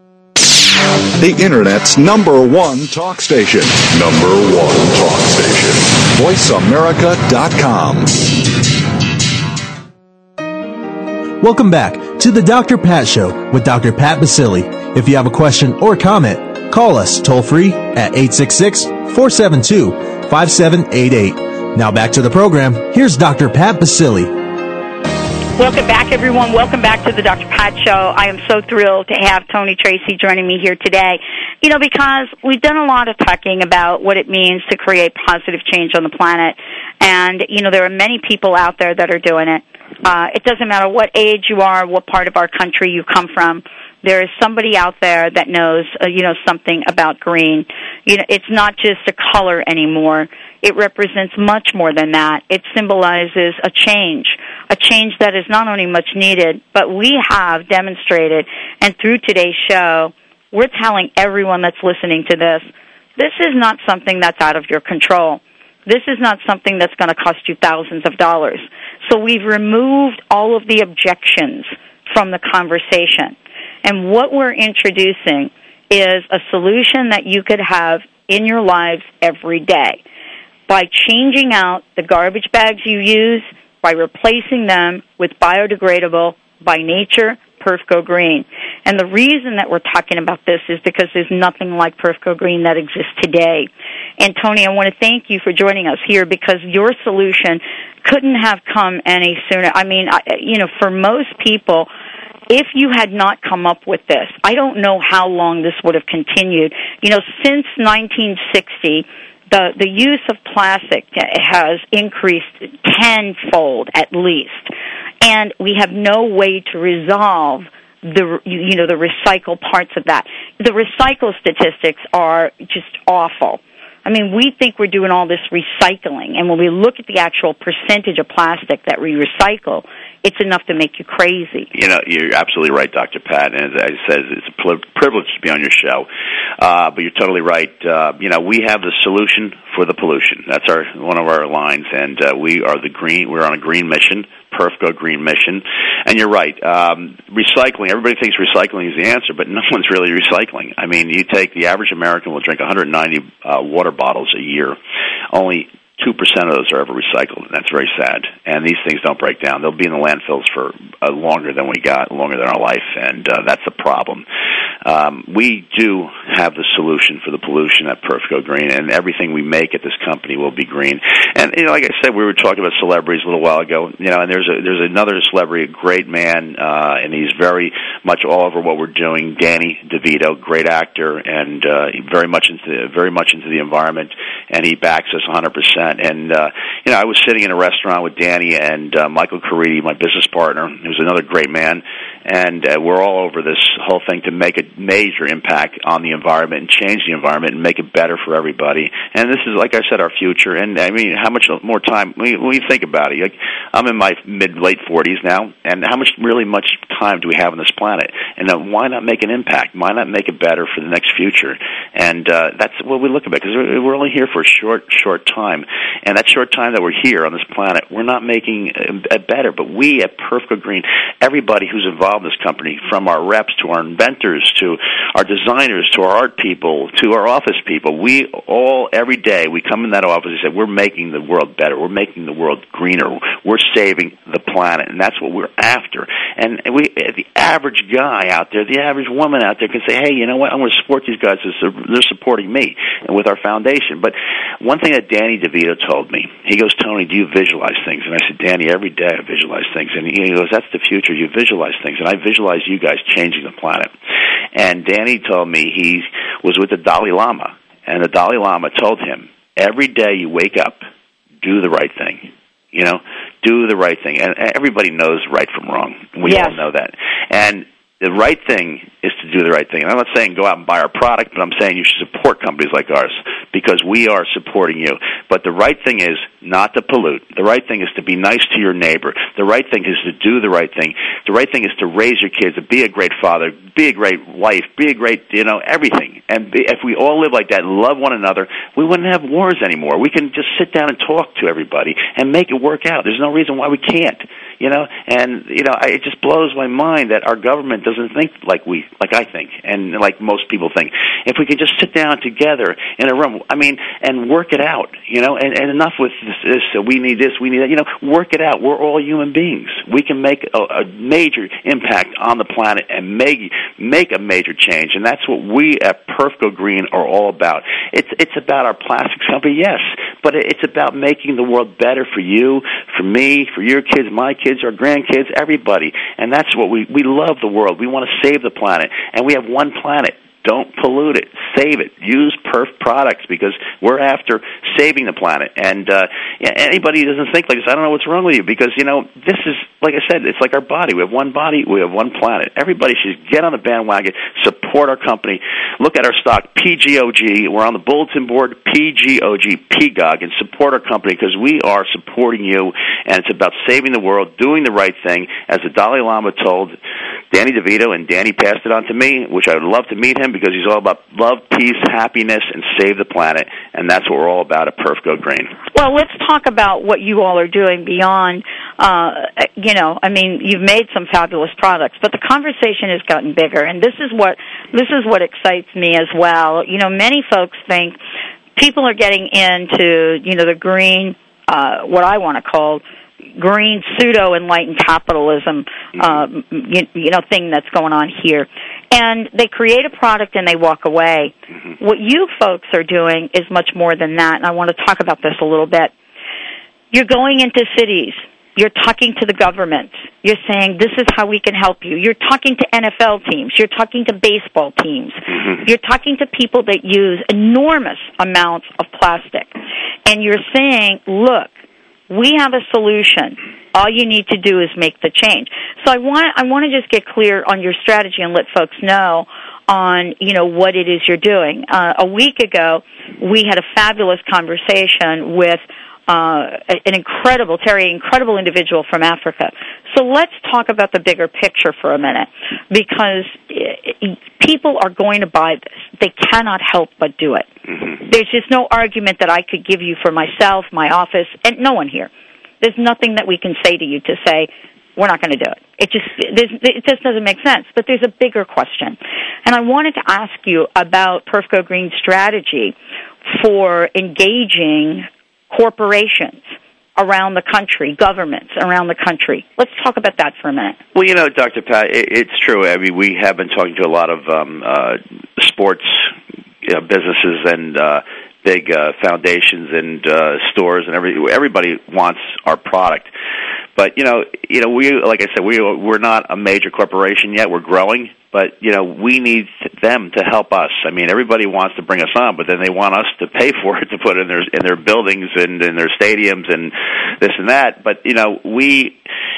The Internet's number one talk station. Number one talk station. VoiceAmerica.com. Welcome back to the Dr. Pat Show with Dr. Pat Baccili. If you have a question or comment, call us toll free at 866 472 5788. Now back to the program. Here's Dr. Pat Baccili. Welcome back, everyone. Welcome back to the Dr. Pat Show. I am so thrilled to have Tony Tracy joining me here today. You know, because we've done a lot of talking about what it means to create positive change on the planet. And, you know, there are many people out there that are doing it. Uh, it doesn't matter what age you are, what part of our country you come from. There is somebody out there that knows, uh, you know, something about green. You know, it's not just a color anymore. It represents much more than that. It symbolizes a change, a change that is not only much needed, but we have demonstrated, and through today's show, we're telling everyone that's listening to this, this is not something that's out of your control. This is not something that's going to cost you thousands of dollars. So we've removed all of the objections from the conversation. And what we're introducing is a solution that you could have in your lives every day by changing out the garbage bags you use, by replacing them with biodegradable, by nature, Perf Go Green. And the reason that we're talking about this is because there's nothing like Perf Go Green that exists today. And Tony, I want to thank you for joining us here because your solution couldn't have come any sooner. I mean, you know, for most people, if you had not come up with this, I don't know how long this would have continued. You know, since 1960, the the use of plastic has increased tenfold at least, and we have no way to resolve the you know the recycle parts of that. The recycle statistics are just awful. I mean, we think we're doing all this recycling, and when we look at the actual percentage of plastic that we recycle, it's enough to make you crazy. You know, you're absolutely right, Dr. Pat. And as I said, it's a privilege to be on your show. Uh, but you're totally right. Uh, you know, we have the solution for the pollution. That's our one of our lines, and uh, we are the green. We're on a green mission. Perf Go Green Mission. And you're right. Um, recycling. Everybody thinks recycling is the answer, but no one's really recycling. I mean, you take the average American will drink 190 uh, water bottles a year. Only two percent of those are ever recycled, and that's very sad. And these things don't break down; they'll be in the landfills for uh, longer than we got, longer than our life, and uh, that's the problem. Um, we do have the solution for the pollution at Perf Go Green, and everything we make at this company will be green. And you know, like I said, we were talking about celebrities a little while ago. You know, and there's a there's another celebrity, a great man, uh, and he's very much all over what we're doing. Danny DeVito, great actor, and uh, very much into very much into the environment, and he backs us 100 percent. And uh, you know, I was sitting in a restaurant with Danny and uh, Michael Caridi, my business partner, who's another great man, and uh, we're all over this whole thing to make a major impact on the environment and change the environment and make it better for everybody. And this is, like I said, our future. And I mean, how much more time? When you, think about it, like I'm in my mid late 40s now, and how much really much time do we have on this planet? And uh, why not make an impact? Why not make it better for the next future? And uh, that's what we look at because we're only here for a short, short time. And that short time that we're here on this planet, we're not making it better. But we at Perf Go Green, everybody who's involved this company, from our reps to our inventors to our designers to our art people to our office people, we all every day we come in that office and say we're making the world better. We're making the world greener. We're saving the planet, and that's what we're after. And we, the average guy out there, the average woman out there, can say, "Hey, you know what? I'm going to support these guys. They're supporting me and with our foundation." But one thing that Danny DeVito told me. He goes, Tony, do you visualize things? And I said, Danny, every day I visualize things. And he goes, that's the future. You visualize things. And I visualize you guys changing the planet. And Danny told me he was with the Dalai Lama. And the Dalai Lama told him, every day you wake up, do the right thing. You know, do the right thing. And everybody knows right from wrong. We yes. all know that. And the right thing is to do the right thing. And I'm not saying go out and buy our product, but I'm saying you should support companies like ours because we are supporting you. But the right thing is not to pollute. The right thing is to be nice to your neighbor. The right thing is to do the right thing. The right thing is to raise your kids, to be a great father, be a great wife, be a great, you know, everything. And be, if we all live like that and love one another, we wouldn't have wars anymore. We can just sit down and talk to everybody and make it work out. There's no reason why we can't you know? And you know I, it just blows my mind that our government doesn't think like we like i think and like most people think. If we could just sit down together in a room i mean and work it out you know? And, and enough with this, this we need this we need that you know? Work it out. We're all human beings. We can make a, a major impact on the planet and make make a major change and that's what we at Perf Go Green are all about. It's it's about our plastics company yes but it's about making the world better for you for me for your kids my kids kids, our grandkids, everybody. And that's what we we love the world. We want to save the planet, and we have one planet. Don't pollute it. Save it. Use perf products because we're after saving the planet. And uh, anybody who doesn't think like this, I don't know what's wrong with you because you know this is like I said, it's like our body. We have one body. We have one planet. Everybody should get on the bandwagon, support our company. Look at our stock, PGOG. We're on the bulletin board, PGOG, PGOG, and support our company because we are supporting you. And it's about saving the world, doing the right thing. As the Dalai Lama told Danny DeVito, and Danny passed it on to me, which I would love to meet him because he's all about love, peace, happiness, and save the planet. And that's what we're all about at Perf Go Green. Well, let's talk about what you all are doing beyond, uh, you know, I mean, you've made some fabulous products, but the conversation has gotten bigger, and this is what this is what excites me as well. You know, many folks think people are getting into, you know, the green, uh, what I want to call green pseudo enlightened capitalism uh, you, you know thing that's going on here. And they create a product and they walk away. Mm-hmm. what you folks are doing is much more than that and i want to talk about this a little bit. You're going into cities. You're talking to the government. You're saying this is how we can help you. You're talking to nfl teams. You're talking to baseball teams. Mm-hmm. you're talking to people that use enormous amounts of plastic. And you're saying look we have a solution. All you need to do is make the change. So I want I want to just get clear on your strategy and let folks know on you know what it is you're doing. Uh, a week ago, we had a fabulous conversation with uh, an incredible, Terry, incredible individual from Africa. So let's talk about the bigger picture for a minute, because people are going to buy this. They cannot help but do it. There's just no argument that I could give you for myself, my office, and no one here. There's nothing that we can say to you to say we're not going to do it. It just it just doesn't make sense. But there's a bigger question, and I wanted to ask you about Perf Go Green's strategy for engaging corporations around the country, governments around the country. Let's talk about that for a minute. Well, you know, Dr. Pat, it, it's true. I mean, we have been talking to a lot of um, uh, sports you know, businesses and uh, big uh, foundations and uh, stores, and every everybody wants our product. But you know, you know, we like I said, we we're not a major corporation yet. We're growing, but you know, we need them to help us. I mean, everybody wants to bring us on, but then they want us to pay for it to put in their in their buildings and in their stadiums and this and that. But you know, we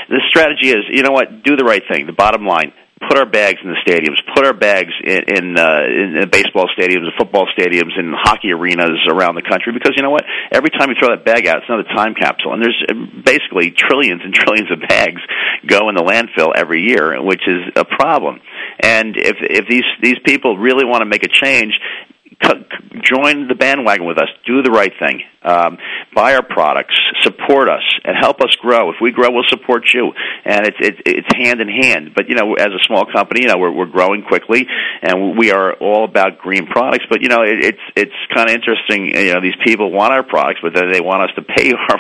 the strategy is, you know what, do the right thing. The bottom line, put our bags in the stadiums, put our bags in in, uh, in, in baseball stadiums, and football stadiums, and hockey arenas around the country. Because you know what? Every time you throw that bag out, it's another time capsule, and there's uh, basically trillions and trillions of bags go in the landfill every year, which is a problem. And if if these these people really want to make a change, c- join the bandwagon with us. Do the right thing. Um, buy our products, support us, and help us grow. If we grow, we'll support you. And it's it's it's hand in hand. But you know, as a small company, you know, we're we're growing quickly, and we are all about green products. But you know, it, it's it's kind of interesting. You know, these people want our products, but then they want us to pay our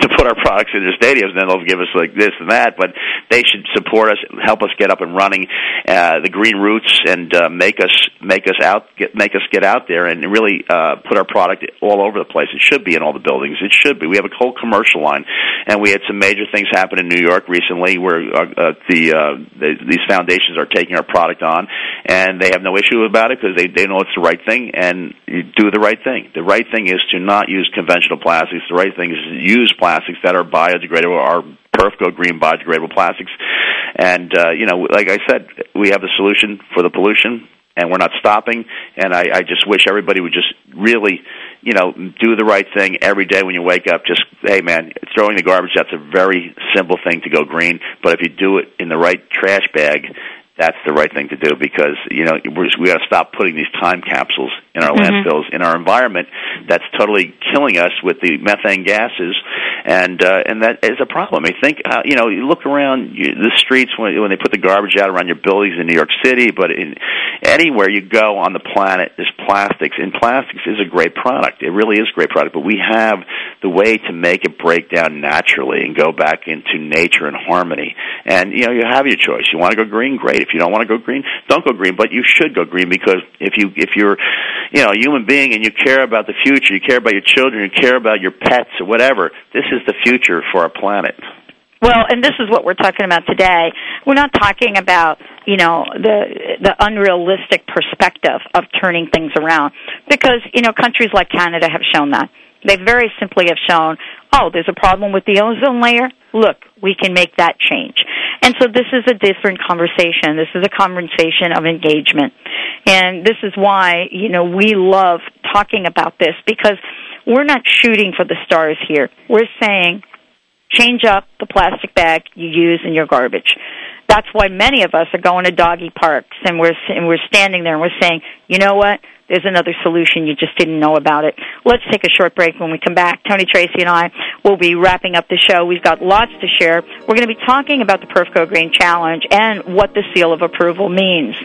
to put our products in their stadiums. And then they'll give us like this and that. But they should support us, help us get up and running, uh, the green roots, and uh, make us make us out get, make us get out there and really uh, put our product all over the place. It should be in all the buildings. It should be. We have a whole commercial line, and we had some major things happen in New York recently where uh, uh, the, uh, the these foundations are taking our product on, and they have no issue about it because they they know it's the right thing, and you do the right thing. The right thing is to not use conventional plastics. The right thing is to use plastics that are biodegradable. Are Perf Go Green biodegradable plastics, and uh, you know, like I said, we have the solution for the pollution and we're not stopping. And I, I just wish everybody would just really, you know, do the right thing every day when you wake up. Just, hey man, throwing the garbage, that's a very simple thing to go green. But if you do it in the right trash bag, that's the right thing to do because you know we're we got to stop putting these time capsules in our Mhm. landfills in our environment. That's totally killing us with the methane gases, and uh, and that is a problem. I think uh, you know you look around you, the streets when when they put the garbage out around your buildings in New York City, but in anywhere you go on the planet, there's plastics, and plastics is a great product. It really is a great product, but we have the way to make it break down naturally and go back into nature and harmony. And you know you have your choice. You want to go green, great. If you don't want to go green, don't go green. But you should go green because if you if you're you know a human being and you care about the future, you care about your children, you care about your pets or whatever. This is the future for our planet. Well, and this is what we're talking about today. We're not talking about, you know, the the unrealistic perspective of turning things around because, you know, countries like Canada have shown that. They very simply have shown, oh, there's a problem with the ozone layer. Look, we can make that change. And so this is a different conversation. This is a conversation of engagement. And this is why, you know, we love talking about this because we're not shooting for the stars here. We're saying change up the plastic bag you use in your garbage. That's why many of us are going to doggy parks and we're and we're standing there and we're saying, you know what? There's another solution. You just didn't know about it. Let's take a short break. When we come back, Tony Tracy and I will be wrapping up the show. We've got lots to share. We're going to be talking about the Perf Go Green Challenge and what the seal of approval means.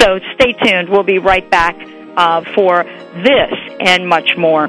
So stay tuned. We'll be right back uh, for this and much more.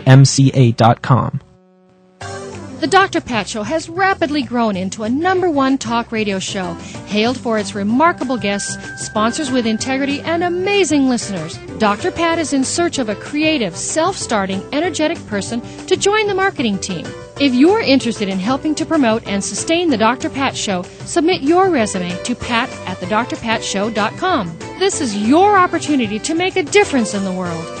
debtfreemca.com. The Dr. Pat Show has rapidly grown into a number one talk radio show, hailed for its remarkable guests, sponsors with integrity, and amazing listeners. Dr. Pat is in search of a creative, self starting, energetic person to join the marketing team. If you're interested in helping to promote and sustain the Dr. Pat Show, submit your resume to pat at thedrpatshow.com. This is your opportunity to make a difference in the world.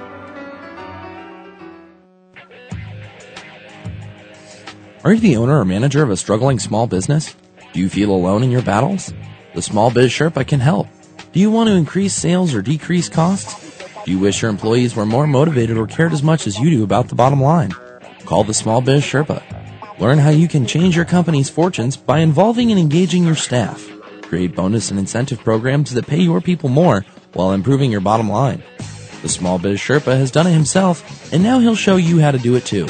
Are you the owner or manager of a struggling small business? Do you feel alone in your battles? The Small Biz Sherpa can help. Do you want to increase sales or decrease costs? Do you wish your employees were more motivated or cared as much as you do about the bottom line? Call the Small Biz Sherpa. Learn how you can change your company's fortunes by involving and engaging your staff. Create bonus and incentive programs that pay your people more while improving your bottom line. The Small Biz Sherpa has done it himself, and now he'll show you how to do it too.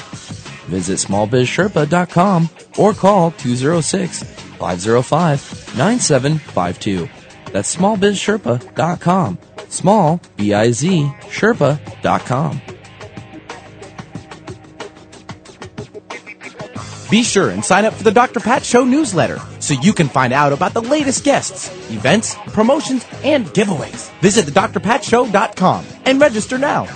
Visit smallbizsherpa.com or call 206-505-9752. That's smallbizsherpa.com. Small, B-I-Z, Sherpa.com. Be sure and sign up for the Dr. Pat Show newsletter so you can find out about the latest guests, events, promotions, and giveaways. Visit thedrpatshow.com and register now.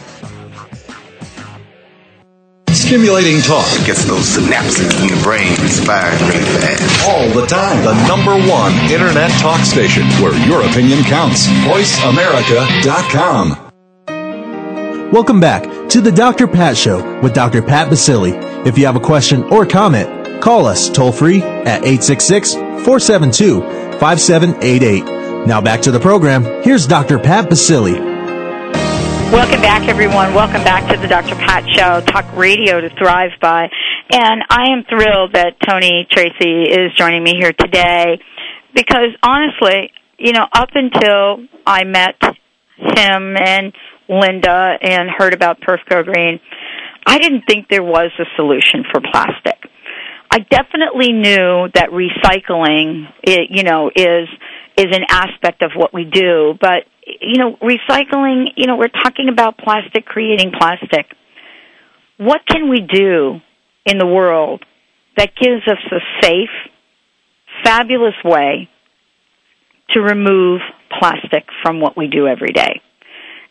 Stimulating talk. It gets those synapses in the brain firing really fast. All the time. The number one internet talk station where your opinion counts. VoiceAmerica.com. Welcome back to the Dr. Pat Show with Dr. Pat Baccili. If you have a question or comment, call us toll free at 866-472-5788. Now back to the program. Here's Dr. Pat Baccili. Welcome back, everyone. Welcome back to the Dr. Pat Show, talk radio to thrive by. And I am thrilled that Tony Tracy is joining me here today because honestly, you know, up until I met him and Linda and heard about Perf Go Green, I didn't think there was a solution for plastic. I definitely knew that recycling, it, you know, is is an aspect of what we do, but you know, recycling, you know, we're talking about plastic creating plastic. What can we do in the world that gives us a safe, fabulous way to remove plastic from what we do every day?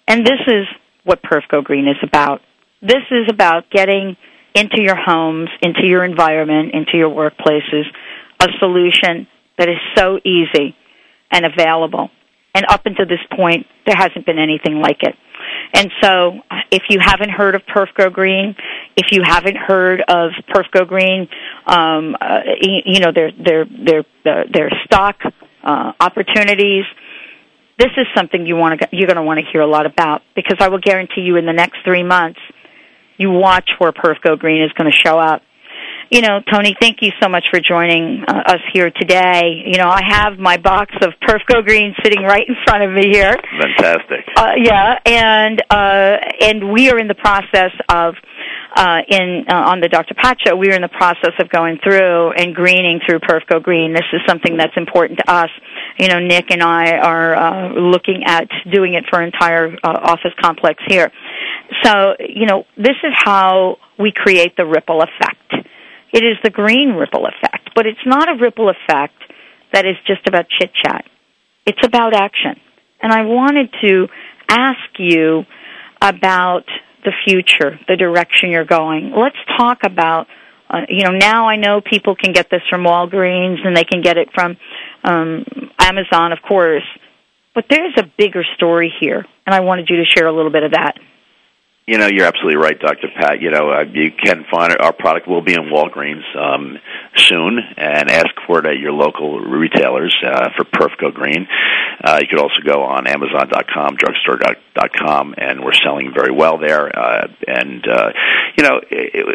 And this is what Perf Go Green is about. This is about getting into your homes, into your environment, into your workplaces, a solution that is so easy and available. And up until this point, there hasn't been anything like it. And so, if you haven't heard of Perf Go Green, if you haven't heard of Perf Go Green, um, uh, you know their their their uh, their stock uh, opportunities. This is something you want to you're going to want to hear a lot about because I will guarantee you in the next three months, you watch where Perf Go Green is going to show up you know, Tony, thank you so much for joining uh, us here today. You know, I have my box of Perf Go Green sitting right in front of me here. Fantastic. Uh, yeah, and uh, and we are in the process of uh, in uh, on the Dr. Pat show, we are in the process of going through and greening through Perf Go Green. This is something that's important to us. You know, Nick and I are uh, looking at doing it for entire uh, office complex here. So, you know, this is how we create the ripple effect. It is the green ripple effect, but it's not a ripple effect that is just about chit chat. It's about action. And I wanted to ask you about the future, the direction you're going. Let's talk about, uh, you know, now I know people can get this from Walgreens and they can get it from um, Amazon, of course. But there's a bigger story here, and I wanted you to share a little bit of that. You know, you're absolutely right, Dr. Pat. You know, uh, you can find it. Our product will be in Walgreens um, soon, and ask for it at your local retailers uh, for Perf Go Green. Uh, you could also go on Amazon.com, Drugstore.com, and we're selling very well there. Uh, and uh, you know,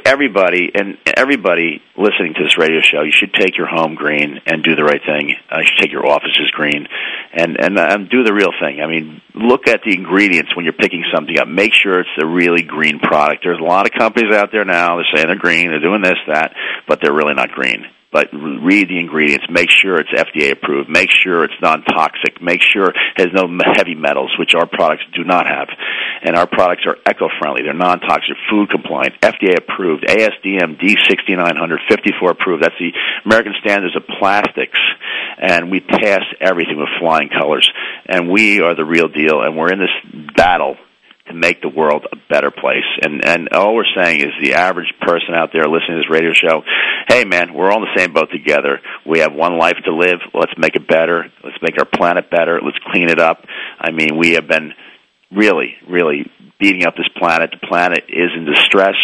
everybody and everybody listening to this radio show, you should take your home green and do the right thing. Uh, you should take your offices green, and and um, do the real thing. I mean, look at the ingredients when you're picking something up. Make sure it's a really green product. There's a lot of companies out there now. They're saying they're green, they're doing this, that, but they're really not green but read the ingredients. Make sure it's FDA approved. Make sure it's non-toxic. Make sure it has no heavy metals, which our products do not have. And our products are eco-friendly. They're non-toxic, food compliant, FDA approved, ASTM D6900, 54 approved. That's the American Standards of Plastics. And we pass everything with flying colors. And we are the real deal. And we're in this battle to make the world a better place. And and all we're saying is the average person out there listening to this radio show, hey man, we're all in the same boat together. We have one life to live. Let's make it better. Let's make our planet better. Let's clean it up. I mean, we have been really, really beating up this planet. The planet is in distress.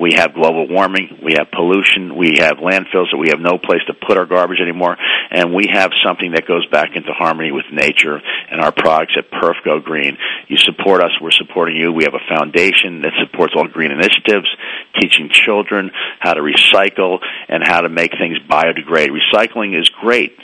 We have global warming, we have pollution, we have landfills that we have no place to put our garbage anymore, and we have something that goes back into harmony with nature and our products at Perf Go Green. You support us, we're supporting you. We have a foundation that supports all green initiatives, teaching children how to recycle and how to make things biodegrade. Recycling is great,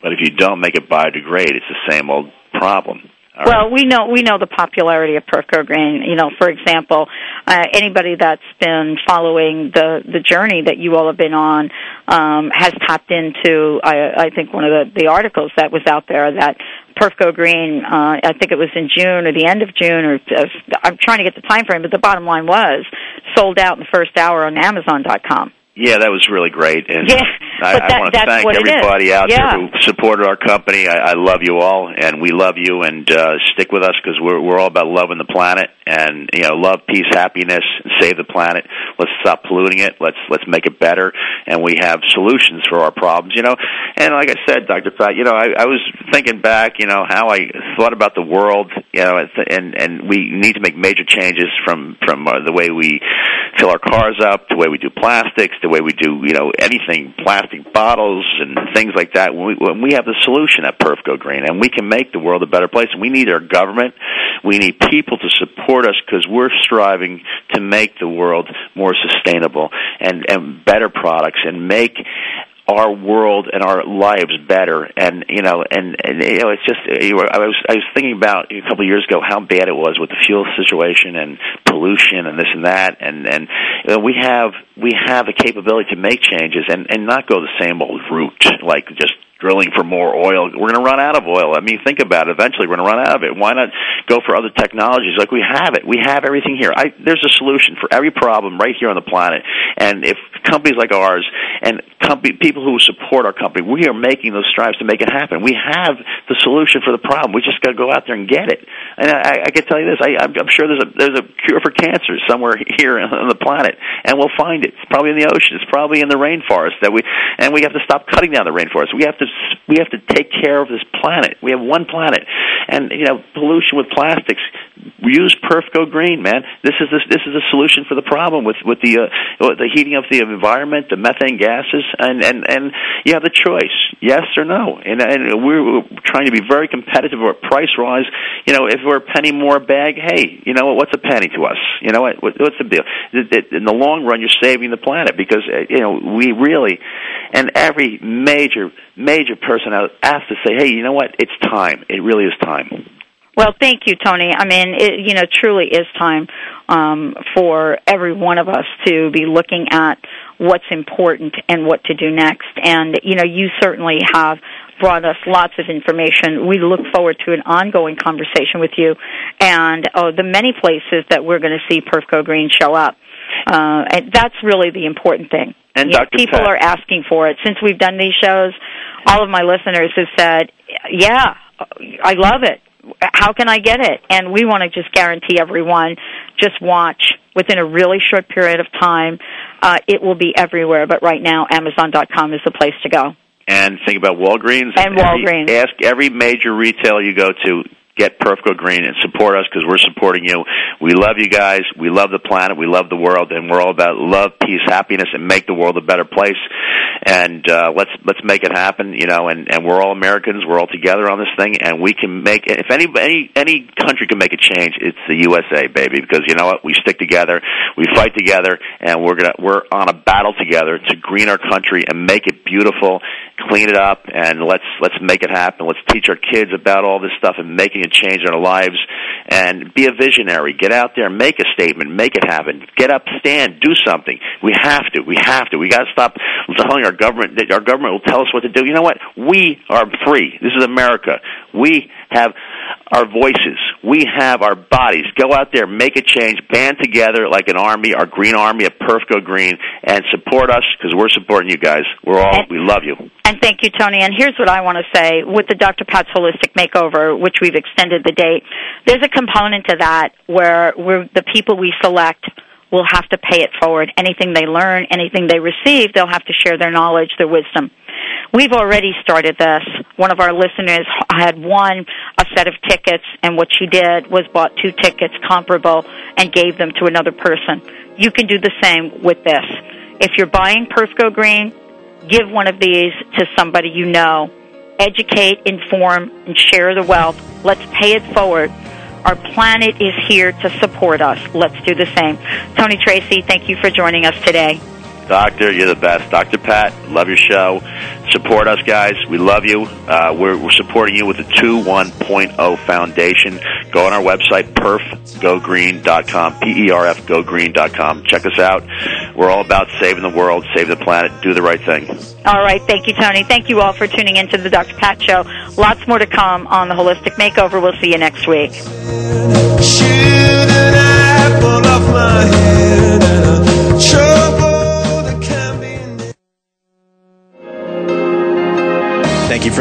but if you don't make it biodegrade, it's the same old problem. All well, we know we know the popularity of Perf Go Green. You know, for example, uh, anybody that's been following the the journey that you all have been on um, has tapped into. I, I think one of the the articles that was out there that Perf Go Green. Uh, I think it was in June or the end of June, or uh, I'm trying to get the time frame, but the bottom line was sold out in the first hour on Amazon.com. Yeah, that was really great, and yeah, I, that, I want to thank everybody out yeah. there who supported our company. I, I love you all, and we love you, and uh, stick with us because we're we're all about loving the planet, and you know, love, peace, happiness, and save the planet. Let's stop polluting it. Let's let's make it better, and we have solutions for our problems. You know, and like I said, Doctor Pat, you know, I, I was thinking back, you know, how I thought about the world, you know, and and we need to make major changes from from uh, the way we fill our cars up, to the way we do plastics, the way we do, you know, anything, plastic bottles and things like that. When we, when we have the solution at Perf Go Green, and we can make the world a better place. And we need our government, we need people to support us because we're striving to make the world more sustainable and and better products and make our world and our lives better. And you know and, and you know it's just you were, I was I was thinking about a couple of years ago how bad it was with the fuel situation and pollution and this and that. And and you know, we have we have the capability to make changes and and not go the same old route like just drilling for more oil. We're going to run out of oil. I mean, think about it. Eventually, we're going to run out of it. Why not go for other technologies? Like we have it. We have everything here. I, there's a solution for every problem right here on the planet. And if companies like ours and company, people who support our company, we are making those strives to make it happen. We have the solution for the problem. We just got to go out there and get it. And I, I can tell you this: I, I'm, I'm sure there's a there's a cure for cancer somewhere here on the planet, and we'll find it. It's probably in the ocean. It's probably in the rainforest that we and we have to stop cutting down the rainforest. We have to we have to take care of this planet. We have one planet, and you know pollution with plastics. Use Perf Go Green, man. This is this, this is a solution for the problem with with the uh, the heating of the environment, the methane gases, and and and you have the choice, yes or no. And and we're, trying to be very competitive about price wise. You know, if we're a penny more a bag, hey, you know what? What's a penny to us? You know what? What's the deal? In the long run, you're saving the planet because uh, you know we really, and every major major person has to say, hey, you know what? It's time. It really is time. Well, thank you, Tony. I mean, it, you know, truly is time um, for every one of us to be looking at what's important and what to do next. And you know, you certainly have brought us lots of information. We look forward to an ongoing conversation with you, and oh, the many places that we're going to see Perf Go Green show up. Uh, and that's really the important thing. And You know, people Pat- are asking for it. Since we've done these shows, all of my listeners have said, "Yeah, I love it. How can I get it?" And we want to just guarantee everyone, just watch. Within a really short period of time, uh, it will be everywhere. But right now, Amazon.com is the place to go. And think about Walgreens. And Every- Walgreens. ask every major retailer you go to, get Perf Go Green and support us because we're supporting you. We love you guys. We love the planet. We love the world, and we're all about love, peace, happiness, and make the world a better place. And uh, let's let's make it happen. You know, and and we're all Americans. We're all together on this thing, and we can make. If any any any country can make a change, it's the USA, baby. Because you know what, we stick together, we fight together, and we're gonna we're on a battle together to green our country and make it beautiful, clean it up, and let's let's make it happen. Let's teach our kids about all this stuff and making a change in our lives, and be a visionary. Get out there, make a statement, make it happen. Get up, stand, do something. We have to. We have to. We got to stop telling our government that our government will tell us what to do. You know what? We are free. This is America. We have our voices. We have our bodies. Go out there, make a change, band together like an army, our green army at Perf Go Green, and support us because we're supporting you guys. We're all, we love you. And thank you, Tony. And here's what I want to say with the Dr. Pat's Holistic Makeover, which we've extended the date. There's a component to that where we're, the people we select will have to pay it forward. Anything they learn, anything they receive, they'll have to share their knowledge, their wisdom. We've already started this. One of our listeners had won a set of tickets, and what she did was bought two tickets comparable and gave them to another person. You can do the same with this. If you're buying Perf Go Green, give one of these to somebody you know. Educate, inform, and share the wealth. Let's pay it forward. Our planet is here to support us. Let's do the same. Tony Tracy, thank you for joining us today. Doctor, you're the best. Dr. Pat, love your show. Support us, guys. We love you. Uh, we're, we're supporting you with the 2 1.0 Foundation. Go on our website, perfgogreen.com, P-E-R-F, gogreen.com. Check us out. We're all about saving the world, saving the planet, do the right thing. All right. Thank you, Tony. Thank you all for tuning in to the Dr. Pat Show. Lots more to come on the Holistic Makeover. We'll see you next week. Shoot an apple off my head and a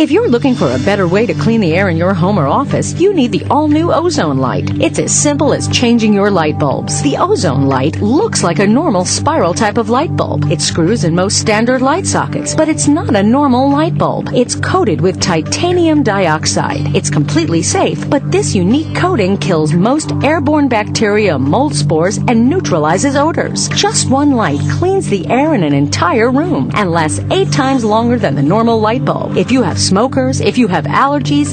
If you're looking for a better way to clean the air in your home or office, you need the all new ozone light. It's as simple as changing your light bulbs. The ozone light looks like a normal spiral type of light bulb. It screws in most standard light sockets, but it's not a normal light bulb. It's coated with titanium dioxide. It's completely safe, but this unique coating kills most airborne bacteria, mold spores, and neutralizes odors. Just one light cleans the air in an entire room and lasts eight times longer than the normal light bulb. If you have smokers, if you have allergies, if